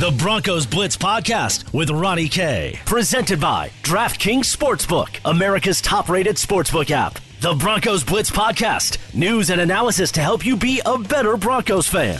The Broncos Blitz Podcast with Ronnie K. Presented by DraftKings Sportsbook, America's top rated sportsbook app. The Broncos Blitz Podcast, news and analysis to help you be a better Broncos fan.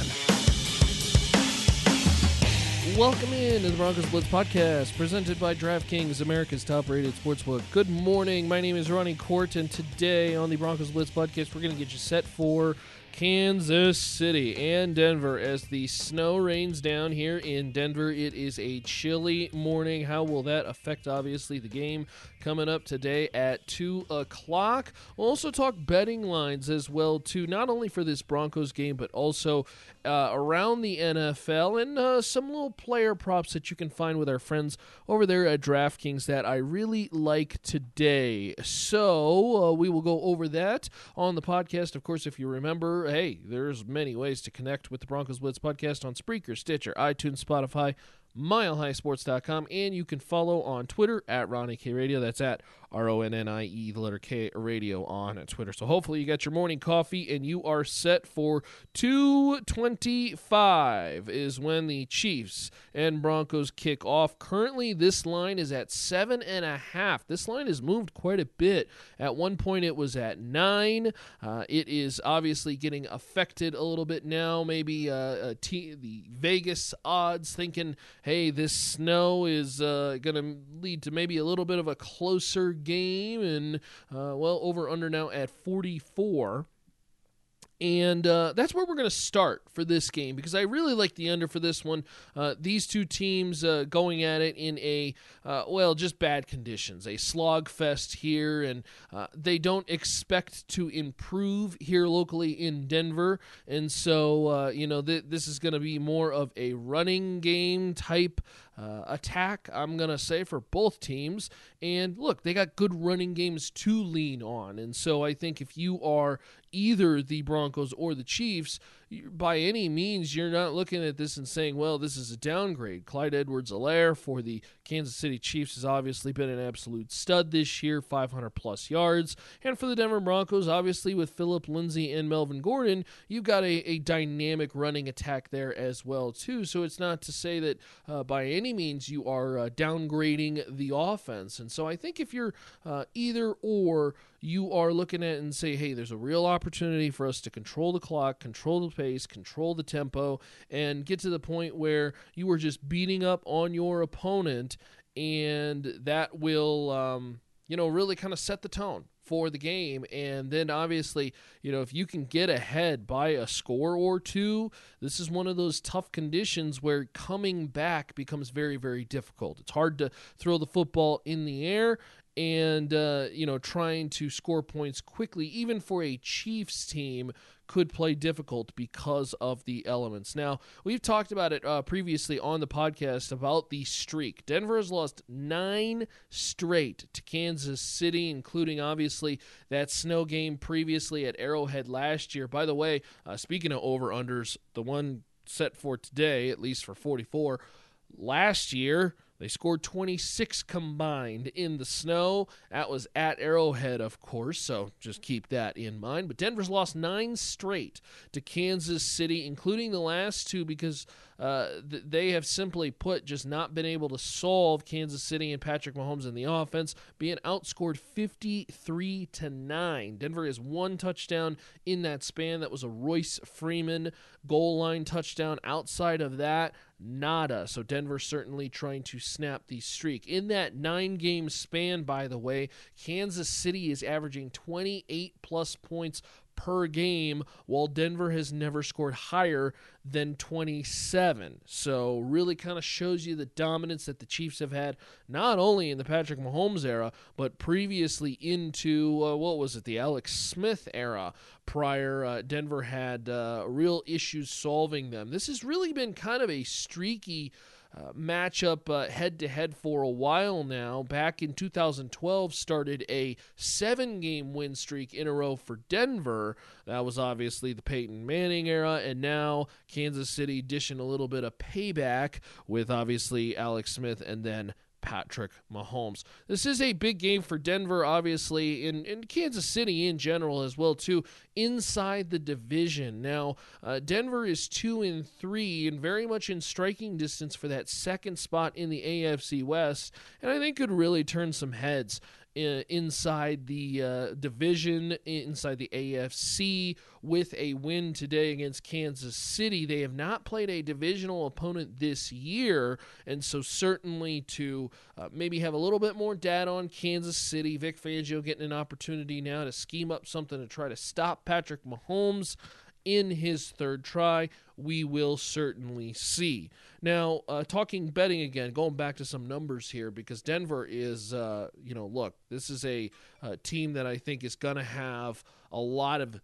Welcome in to the Broncos Blitz Podcast, presented by DraftKings, America's top rated sportsbook. Good morning. My name is Ronnie Court, and today on the Broncos Blitz Podcast, we're going to get you set for Kansas City and Denver as the snow rains down here in Denver. It is a chilly morning. How will that affect, obviously, the game coming up today at 2 o'clock? We'll also talk betting lines as well, too, not only for this Broncos game, but also uh, around the NFL and uh, some little player props that you can find with our friends over there at DraftKings that I really like today. So uh, we will go over that on the podcast. Of course, if you remember, hey, there's many ways to connect with the Broncos Blitz podcast on Spreaker, Stitcher, iTunes, Spotify, milehighsports.com, and you can follow on Twitter at Ronnie K Radio. That's at R O N N I E, the letter K radio on Twitter. So hopefully you got your morning coffee and you are set for 225 is when the Chiefs and Broncos kick off. Currently, this line is at seven and a half. This line has moved quite a bit. At one point, it was at nine. Uh, it is obviously getting affected a little bit now. Maybe uh, the Vegas odds thinking, hey, this snow is uh, going to lead to maybe a little bit of a closer game, and uh, well, over under now at 44. And uh, that's where we're going to start for this game because I really like the under for this one. Uh, these two teams uh, going at it in a, uh, well, just bad conditions, a slog fest here, and uh, they don't expect to improve here locally in Denver. And so, uh, you know, th- this is going to be more of a running game type attack, I'm going to say, for both teams. And look, they got good running games to lean on. And so I think if you are either the Broncos or the Chiefs, by any means, you're not looking at this and saying, well, this is a downgrade. Clyde Edwards Helaire for the Kansas City Chiefs has obviously been an absolute stud this year, 500 plus yards. And for the Denver Broncos, obviously with Philip Lindsay and Melvin Gordon, you've got a, a dynamic running attack there as well, too. So it's not to say that uh, by any means you are uh, downgrading the offense. And so I think if you're uh, either or, you are looking at and say, hey, there's a real opportunity for us to control the clock, control the pace, control the tempo, and get to the point where you are just beating up on your opponent, and that will, um, you know, really kind of set the tone for the game. And then obviously, you know, if you can get ahead by a score or two, this is one of those tough conditions where coming back becomes very, very difficult. It's hard to throw the football in the air and uh, you know trying to score points quickly even for a chiefs team could play difficult because of the elements. Now we've talked about it uh, previously on the podcast about the streak. Denver has lost nine straight to kansas city including obviously that snow game previously at arrowhead last year. By the way uh, speaking of over unders the one set for today at least for 44 last year they scored 26 combined in the snow. That was at Arrowhead, of course, so just keep that in mind. But Denver's lost nine straight to Kansas City, including the last two because uh, th- they have simply put just not been able to solve Kansas City and Patrick Mahomes in the offense, being outscored 53 to 9. Denver has one touchdown in that span. That was a Royce Freeman goal line touchdown. Outside of that, nada. So Denver certainly trying to snap the streak. In that nine game span, by the way, Kansas City is averaging 28 plus points per game, while Denver has never scored higher than 27. So, really kind of shows you the dominance that the Chiefs have had, not only in the Patrick Mahomes era, but previously into, uh, what was it, the Alex Smith era. Prior, uh, Denver had uh, real issues solving them. This has really been kind of a streaky uh, matchup head to head for a while now. Back in 2012, started a seven game win streak in a row for Denver. That was obviously the Peyton Manning era, and now Kansas City dishing a little bit of payback with obviously Alex Smith and then Patrick Mahomes. This is a big game for Denver, obviously, and, and Kansas City in general as well, too, inside the division. Now, uh, Denver is two and three and very much in striking distance for that second spot in the AFC West, and I think could really turn some heads inside the uh, division, inside the AFC, with a win today against Kansas City. They have not played a divisional opponent this year, and so certainly to uh, maybe have a little bit more data on Kansas City, Vic Fangio getting an opportunity now to scheme up something to try to stop Patrick Mahomes in his third try. We will certainly see. Now, uh, talking betting again, going back to some numbers here because Denver is, uh, you know, look, this is a, a team that I think is going to have a lot of.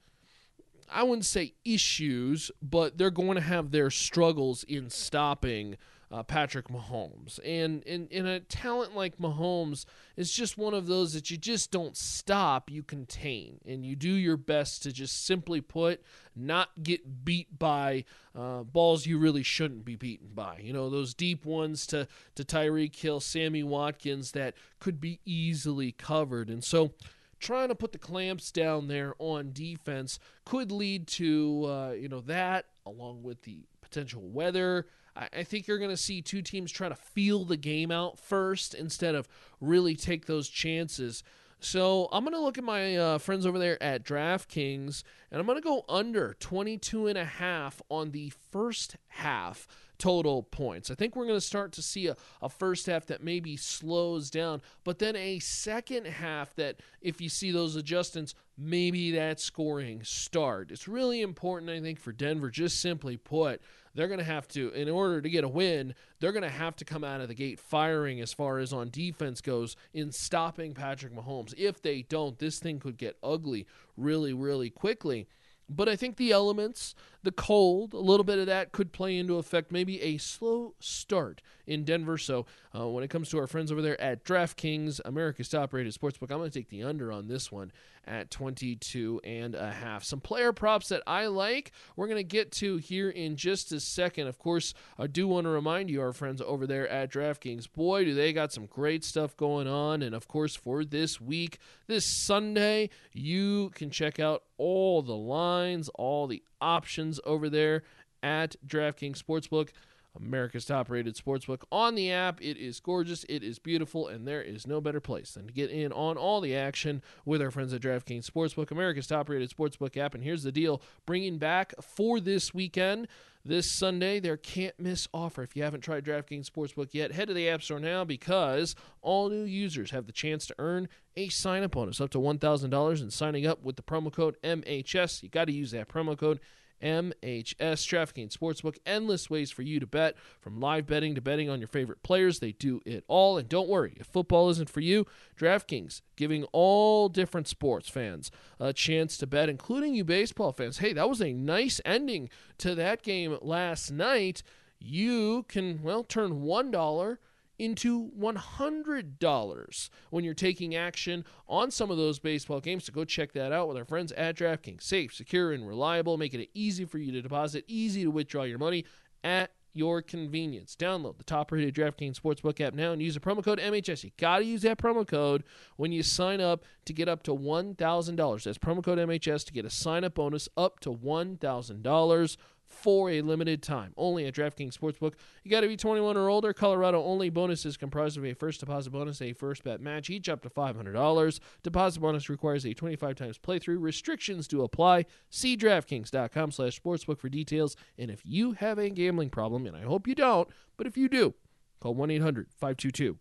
I wouldn't say issues, but they're going to have their struggles in stopping uh, Patrick Mahomes. And, and, and a talent like Mahomes is just one of those that you just don't stop, you contain. And you do your best to just simply put, not get beat by uh, balls you really shouldn't be beaten by. You know, those deep ones to, to Tyreek Hill, Sammy Watkins that could be easily covered. And so trying to put the clamps down there on defense could lead to, uh, you know, that along with the potential weather. I, think you're going to see two teams try to feel the game out first instead of really take those chances. So I'm going to look at my uh, friends over there at DraftKings, and I'm going to go under 22 and a half on the first half total points. I think we're going to start to see a, a first half that maybe slows down, but then a second half that, if you see those adjustments, maybe that scoring start. It's really important, I think, for Denver, just simply put, they're going to have to, in order to get a win, they're going to have to come out of the gate firing as far as on defense goes in stopping Patrick Mahomes. If they don't, this thing could get ugly really, really quickly. But I think the elements, the cold, a little bit of that could play into effect. Maybe a slow start in Denver. So uh, when it comes to our friends over there at DraftKings, America's top-rated sportsbook, I'm going to take the under on this one at 22 and a half. Some player props that I like, we're going to get to here in just a second. Of course, I do want to remind you, our friends over there at DraftKings, boy, do they got some great stuff going on. And of course, for this week, this Sunday, you can check out all the lines, all the options over there at DraftKings Sportsbook. America's top rated sportsbook on the app. It is gorgeous, it is beautiful, and there is no better place than to get in on all the action with our friends at DraftKings Sportsbook, America's top rated sportsbook app. And here's the deal bringing back for this weekend. This Sunday, their can't miss offer. If you haven't tried DraftKings Sportsbook yet, head to the App Store now because all new users have the chance to earn a sign up bonus up to $1,000 in signing up with the promo code MHS. You got to use that promo code MHS DraftKings Sportsbook. Endless ways for you to bet, from live betting to betting on your favorite players. They do it all. And don't worry, if football isn't for you, DraftKings giving all different sports fans a chance to bet, including you baseball fans. Hey, that was a nice ending to that game last night. You can, well, turn $1 into $100 when you're taking action on some of those baseball games. So go check that out with our friends at DraftKings. Safe, secure, and reliable, making it easy for you to deposit, easy to withdraw your money at your convenience. Download the top rated DraftKings Sportsbook app now and use the promo code MHS. You got to use that promo code when you sign up to get up to $1,000. That's promo code MHS to get a sign up bonus up to $1,000 for a limited time. Only at DraftKings Sportsbook. You got to be 21 or older. Colorado only. Bonuses comprised of a first deposit bonus, a first bet match, each up to $500. Deposit bonus requires a 25 times playthrough. Restrictions do apply. See DraftKings.com slash sportsbook for details. And if you have a gambling problem, and I hope you don't, but if you do, call 1 800 522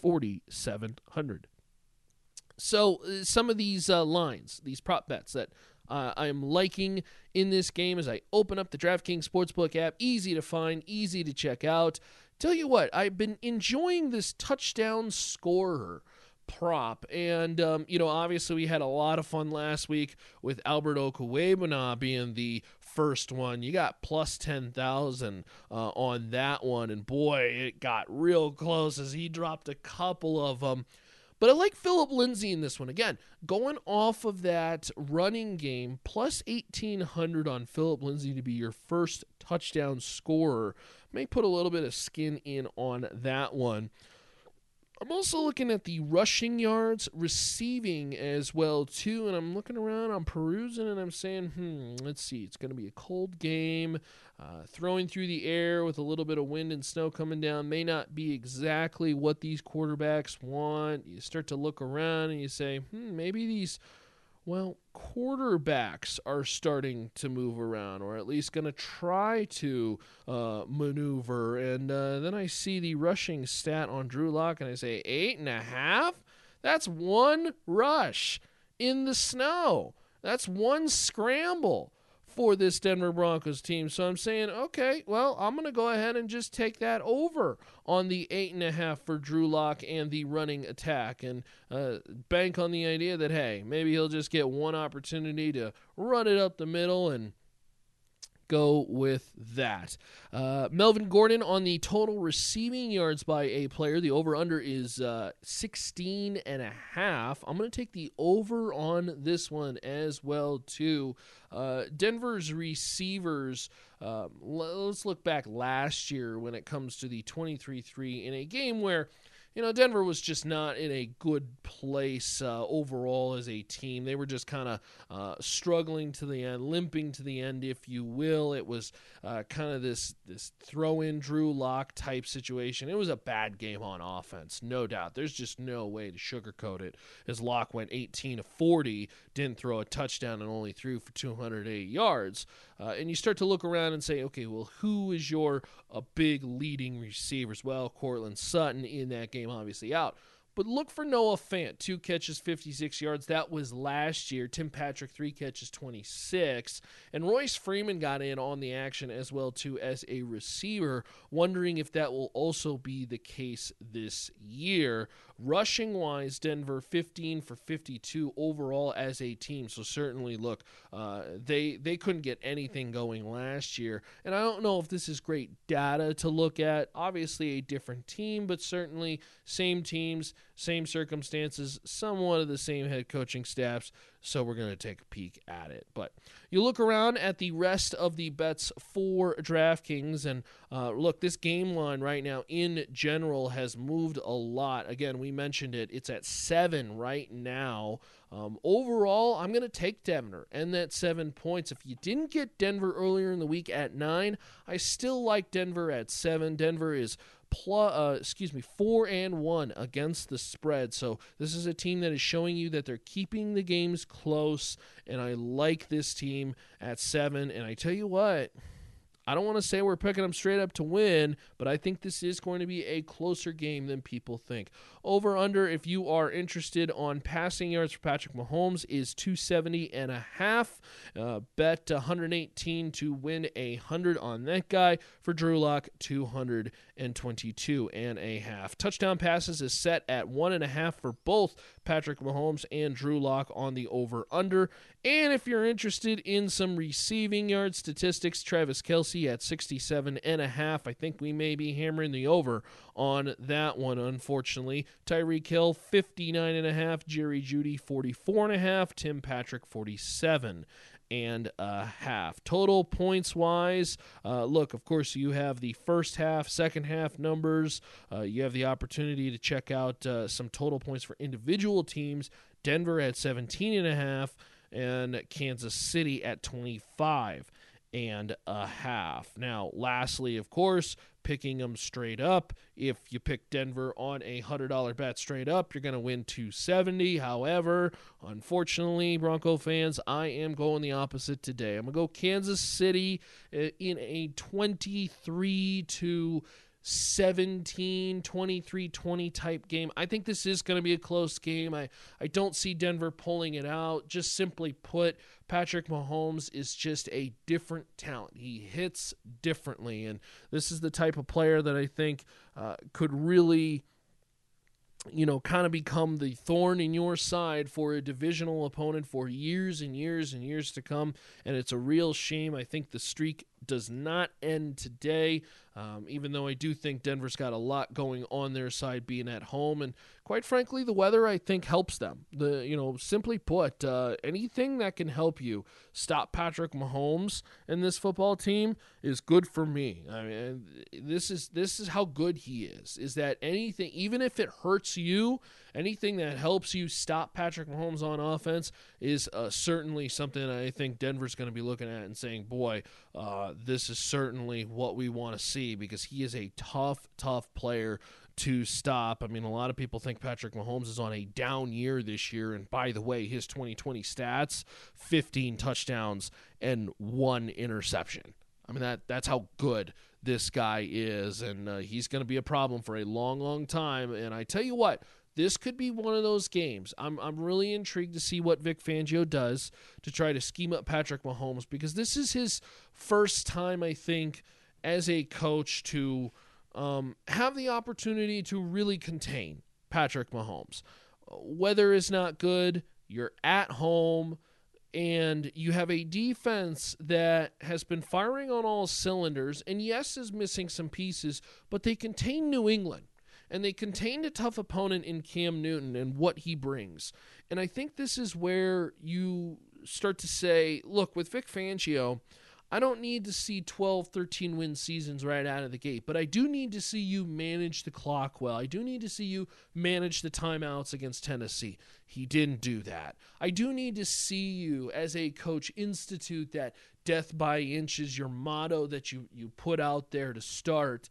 4700. So, uh, some of these uh, lines, these prop bets that uh, I am liking in this game as I open up the DraftKings Sportsbook app. Easy to find, easy to check out. Tell you what, I've been enjoying this touchdown scorer prop. And, um, you know, obviously we had a lot of fun last week with Albert Okwuegbunam being the first one. You got plus 10,000 uh, on that one. And boy, it got real close as he dropped a couple of them. But I like Philip Lindsay in this one. Again, going off of that running game, plus 1,800 on Philip Lindsay to be your first touchdown scorer may put a little bit of skin in on that one. I'm also looking at the rushing yards, receiving as well too, and I'm looking around, I'm perusing, and I'm saying, hmm, let's see, it's going to be a cold game. Uh, throwing through the air with a little bit of wind and snow coming down may not be exactly what these quarterbacks want. You start to look around and you say, hmm, maybe these well, quarterbacks are starting to move around, or at least going to try to uh, maneuver. And uh, then I see the rushing stat on Drew Lock, and I say, eight and a half? That's one rush in the snow. That's one scramble for this Denver Broncos team. So I'm saying, okay, well, I'm going to go ahead and just take that over on the eight and a half for Drew Lock and the running attack, and uh, bank on the idea that hey, maybe he'll just get one opportunity to run it up the middle and go with that. Uh, Melvin Gordon on the total receiving yards by a player. The over under is uh, 16 and a half. I'm going to take the over on this one as well too. Uh, Denver's receivers. Um, let's look back last year when it comes to the 23-3 in a game where you know, Denver was just not in a good place uh, overall as a team. They were just kind of uh, struggling to the end, limping to the end, if you will. It was uh, kind of this this throw in Drew Lock type situation. It was a bad game on offense, no doubt. There's just no way to sugarcoat it. As Lock went 18 to 40, didn't throw a touchdown and only threw for 208 yards. Uh, and you start to look around and say, okay, well, who is your a big leading receivers? Well, Courtland Sutton in that game, obviously out. But look for Noah Fant, two catches, 56 yards. That was last year. Tim Patrick, three catches, 26. And Royce Freeman got in on the action as well too as a receiver. Wondering if that will also be the case this year. Rushing wise, Denver 15 for 52 overall as a team. So certainly, look, uh, they they couldn't get anything going last year, and I don't know if this is great data to look at. Obviously, a different team, but certainly same teams, same circumstances, somewhat of the same head coaching staffs. So we're going to take a peek at it. But you look around at the rest of the bets for DraftKings, and uh, look, this game line right now in general has moved a lot. Again, we mentioned it; it's at seven right now. Um, overall, I'm going to take Denver and that seven points. If you didn't get Denver earlier in the week at nine, I still like Denver at seven. Denver is plus, uh, excuse me, four and one against the spread. So this is a team that is showing you that they're keeping the games close, and I like this team at seven. And I tell you what. I don't want to say we're picking them straight up to win, but I think this is going to be a closer game than people think. Over under, if you are interested on passing yards for Patrick Mahomes, is 270 and a half. Uh, bet 118 to win a hundred on that guy. For Drew Lock, 222 and a half. Touchdown passes is set at one and a half for both Patrick Mahomes and Drew Lock on the over under. And if you're interested in some receiving yard statistics, Travis Kelce at 67 and a half. I think we may be hammering the over on that one, unfortunately. Tyreek Hill, 59 and a half. Jerry Jeudy, 44 and a half. Tim Patrick, 47 and a half. Total points wise, uh, look, of course, you have the first half, second half numbers. Uh, you have the opportunity to check out uh, some total points for individual teams. Denver at 17 and a half and Kansas City at 25 and a half. Now, lastly, of course, picking them straight up. If you pick Denver on a $100 bet straight up, you're going to win 270. However, unfortunately, Bronco fans, I am going the opposite today. I'm going to go Kansas City uh, in a 23 to 17 23 20 type game. I think this is going to be a close game. I, I don't see Denver pulling it out. Just simply put, Patrick Mahomes is just a different talent. He hits differently. And this is the type of player that I think uh, could really you know, kind of become the thorn in your side for a divisional opponent for years and years and years to come. And it's a real shame. I think the streak does not end today. Um, even though I do think Denver's got a lot going on their side being at home, and quite frankly, the weather I think helps them. The you know, simply put, uh, anything that can help you stop Patrick Mahomes and this football team is good for me. I mean, this is this is how good he is. Is that anything, even if it hurts you, anything that helps you stop Patrick Mahomes on offense is uh, certainly something I think Denver's going to be looking at and saying, "Boy, uh, this is certainly what we want to see." Because he is a tough, tough player to stop. I mean, a lot of people think Patrick Mahomes is on a down year this year. And by the way, his 2020 stats 15 touchdowns and one interception. I mean, that that's how good this guy is. And uh, he's going to be a problem for a long, long time. And I tell you what, this could be one of those games. I'm, I'm really intrigued to see what Vic Fangio does to try to scheme up Patrick Mahomes because this is his first time, I think, as a coach to um, have the opportunity to really contain Patrick Mahomes. Weather is not good. You're at home and you have a defense that has been firing on all cylinders and yes is missing some pieces but they contain new england and they contained a tough opponent in Cam Newton and what he brings. And I think this is where you start to say, look, with Vic Fangio, I don't need to see 12, 13 win seasons right out of the gate, but I do need to see you manage the clock well. I do need to see you manage the timeouts against Tennessee. He didn't do that. I do need to see you as a coach institute that death by inches, your motto that you, you put out there to start.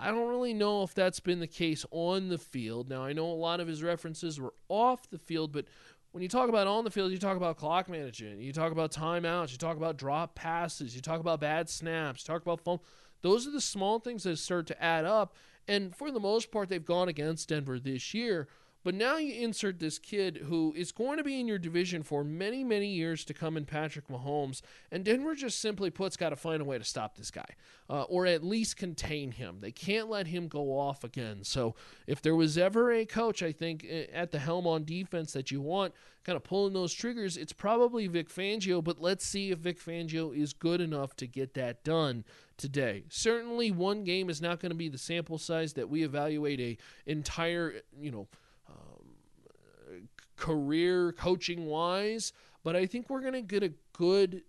I don't really know if that's been the case on the field. Now, I know a lot of his references were off the field, but when you talk about on the field, you talk about clock management, you talk about timeouts, you talk about drop passes, you talk about bad snaps, you talk about phone. Those are the small things that start to add up. And for the most part, they've gone against Denver this year. But now you insert this kid who is going to be in your division for many, many years to come in Patrick Mahomes, and Denver just simply put's got to find a way to stop this guy, uh, or at least contain him. They can't let him go off again. So if there was ever a coach, I think, at the helm on defense that you want kind of pulling those triggers, it's probably Vic Fangio, but let's see if Vic Fangio is good enough to get that done today. Certainly one game is not going to be the sample size that we evaluate a entire, you know, career coaching wise, but I think we're going to get a good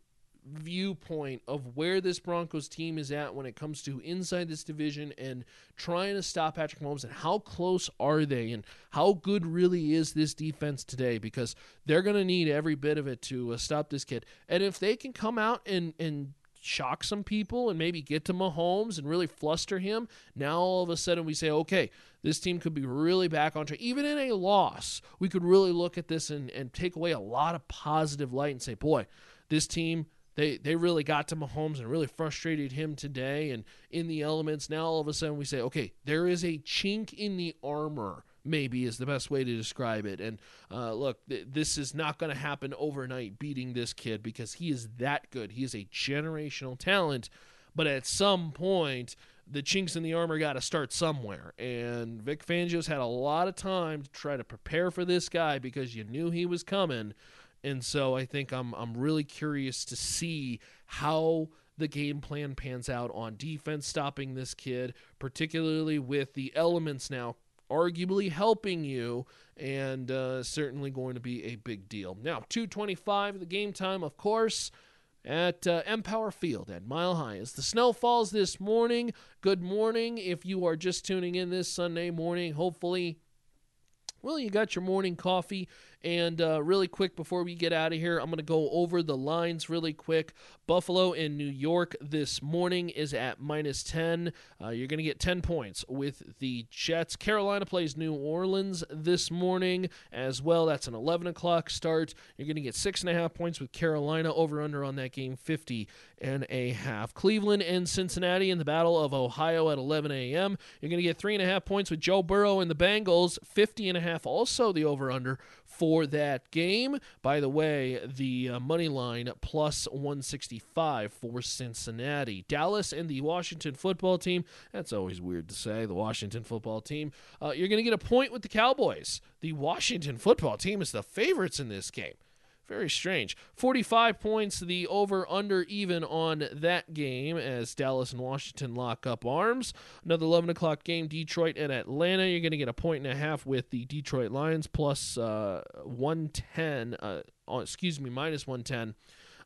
viewpoint of where this Broncos team is at when it comes to inside this division and trying to stop Patrick Mahomes and how close are they and how good really is this defense today because they're going to need every bit of it to uh, stop this kid. And if they can come out and and shock some people and maybe get to Mahomes and really fluster him, now all of a sudden we say, okay, this team could be really back on track. Even in a loss, we could really look at this and, and take away a lot of positive light and say, boy, this team they they really got to Mahomes and really frustrated him today and in the elements. Now all of a sudden we say, okay, there is a chink in the armor maybe is the best way to describe it. And uh, look, th- this is not going to happen overnight beating this kid because he is that good. He is a generational talent. But at some point, the chinks in the armor got to start somewhere. And Vic Fangio's had a lot of time to try to prepare for this guy because you knew he was coming. And so I think I'm I'm really curious to see how the game plan pans out on defense stopping this kid, particularly with the elements now arguably helping you and uh, certainly going to be a big deal. Now, 225, the game time, of course, at uh, Empower Field at Mile High. As the snow falls this morning, good morning. If you are just tuning in this Sunday morning, hopefully, well, you got your morning coffee and uh, really quick before we get out of here, I'm going to go over the lines really quick. Buffalo in New York this morning is at minus 10. Uh, you're going to get 10 points with the Jets. Carolina plays New Orleans this morning as well. That's an 11 o'clock start. You're going to get 6.5 points with Carolina over under on that game, 50 and a half. Cleveland and Cincinnati in the Battle of Ohio at 11 a.m. You're going to get 3.5 points with Joe Burrow and the Bengals, 50 and a half also the over under for that game. By the way, the uh, money line plus 165 for Cincinnati. Dallas and the Washington football team. That's always weird to say, the Washington football team. Uh, you're going to get a point with the Cowboys. The Washington football team is the favorites in this game. Very strange. 45 points, the over under even on that game as Dallas and Washington lock up arms. Another 11 o'clock game, Detroit and Atlanta. You're going to get a point and a half with the Detroit Lions plus, uh, 110, uh, excuse me, minus 110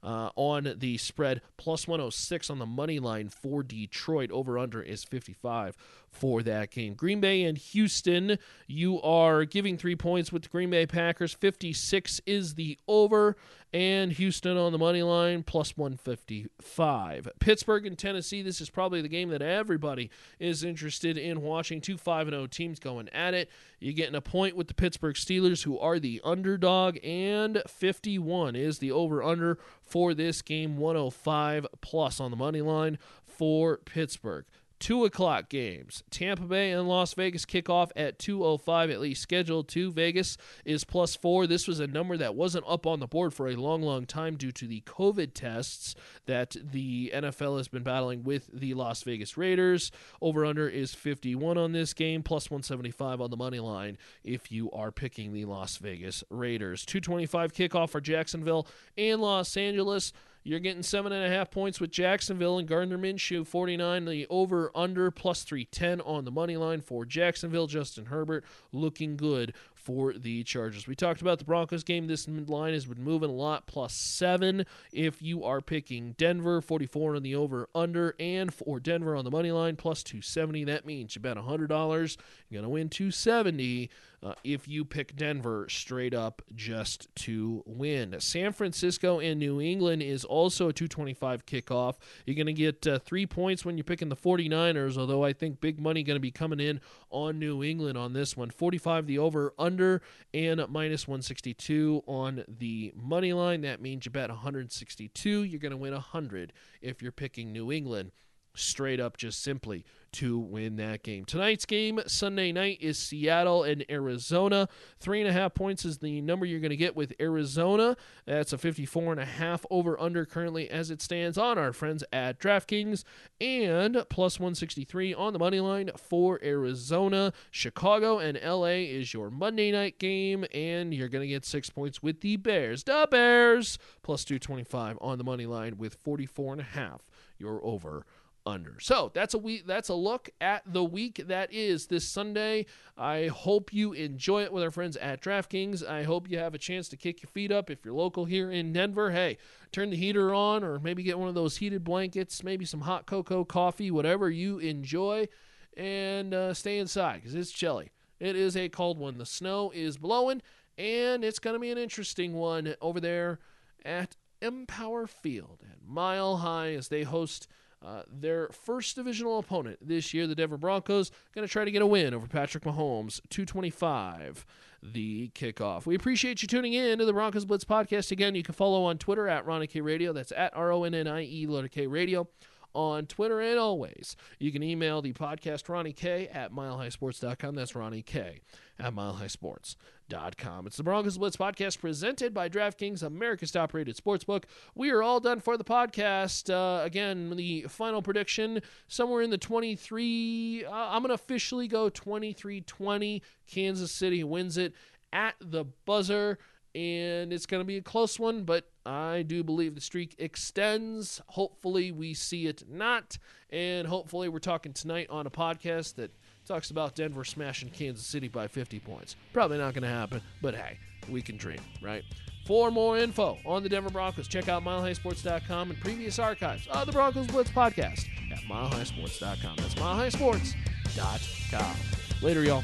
uh, on the spread, plus 106 on the money line for Detroit. Over under is 55 for that game. Green Bay and Houston, you are giving three points with the Green Bay Packers. 56 is the over, and Houston on the money line plus 155. Pittsburgh and Tennessee, this is probably the game that everybody is interested in watching. Two 5 0 teams going at it. You're getting a point with the Pittsburgh Steelers, who are the underdog, and 51 is the over under for this game. 105 plus on the money line for Pittsburgh two o'clock games. Tampa Bay and Las Vegas kick off at 2:05, at least scheduled to. Vegas is plus four. This was a number that wasn't up on the board for a long, long time due to the COVID tests that the NFL has been battling with the Las Vegas Raiders. Over under is 51 on this game, plus 175 on the money line if you are picking the Las Vegas Raiders. 225 kickoff for Jacksonville and Los Angeles. You're getting seven and a half points with Jacksonville and Gardner Minshew, 49. The over under plus 310 on the money line for Jacksonville. Justin Herbert looking good for the Chargers. We talked about the Broncos game. This line has been moving a lot, plus seven. If you are picking Denver, 44 on the over under, and for Denver on the money line, plus 270. That means you bet $100, you're going to win 270 uh, if you pick Denver straight up just to win. San Francisco and New England is also a 225 kickoff. You're going to get uh, three points when you're picking the 49ers, although I think big money going to be coming in on New England on this one. 45 the over under and minus 162 on the money line. That means you bet 162. You're going to win 100 if you're picking New England straight up just simply to win that game. Tonight's game, Sunday night, is Seattle and Arizona. Three and a half points is the number you're going to get with Arizona. That's a 54 and a half over under currently as it stands on our friends at DraftKings and plus 163 on the money line for Arizona. Chicago and LA is your Monday night game, and you're going to get six points with the Bears. The Bears plus 225 on the money line with 44 and a half. You're over under. So that's a week. That's a look at the week that is this Sunday. I hope you enjoy it with our friends at DraftKings. I hope you have a chance to kick your feet up if you're local here in Denver. Hey, turn the heater on, or maybe get one of those heated blankets, maybe some hot cocoa, coffee, whatever you enjoy, and uh, stay inside because it's chilly. It is a cold one. The snow is blowing, and it's going to be an interesting one over there at Empower Field at Mile High as they host uh, their first divisional opponent this year, the Denver Broncos, going to try to get a win over Patrick Mahomes, 225 the kickoff. We appreciate you tuning in to the Broncos Blitz podcast. Again, you can follow on Twitter at Ronnie K Radio. That's at R O N N I E letter K Radio on Twitter and always. You can email the podcast Ronnie K at milehighsports.com. That's Ronnie K at milehighsports.com. It's the Broncos Blitz podcast presented by DraftKings, America's top rated sportsbook. We are all done for the podcast. Uh, again, the final prediction somewhere in the 23, uh, I'm going to officially go 23 20. Kansas City wins it at the buzzer and it's going to be a close one, but I do believe the streak extends. Hopefully, we see it not, and hopefully, we're talking tonight on a podcast that talks about Denver smashing Kansas City by 50 points. Probably not going to happen, but hey, we can dream, right? For more info on the Denver Broncos, check out milehighsports.com and previous archives of the Broncos Blitz podcast at milehighsports.com. That's milehighsports.com. Later, y'all.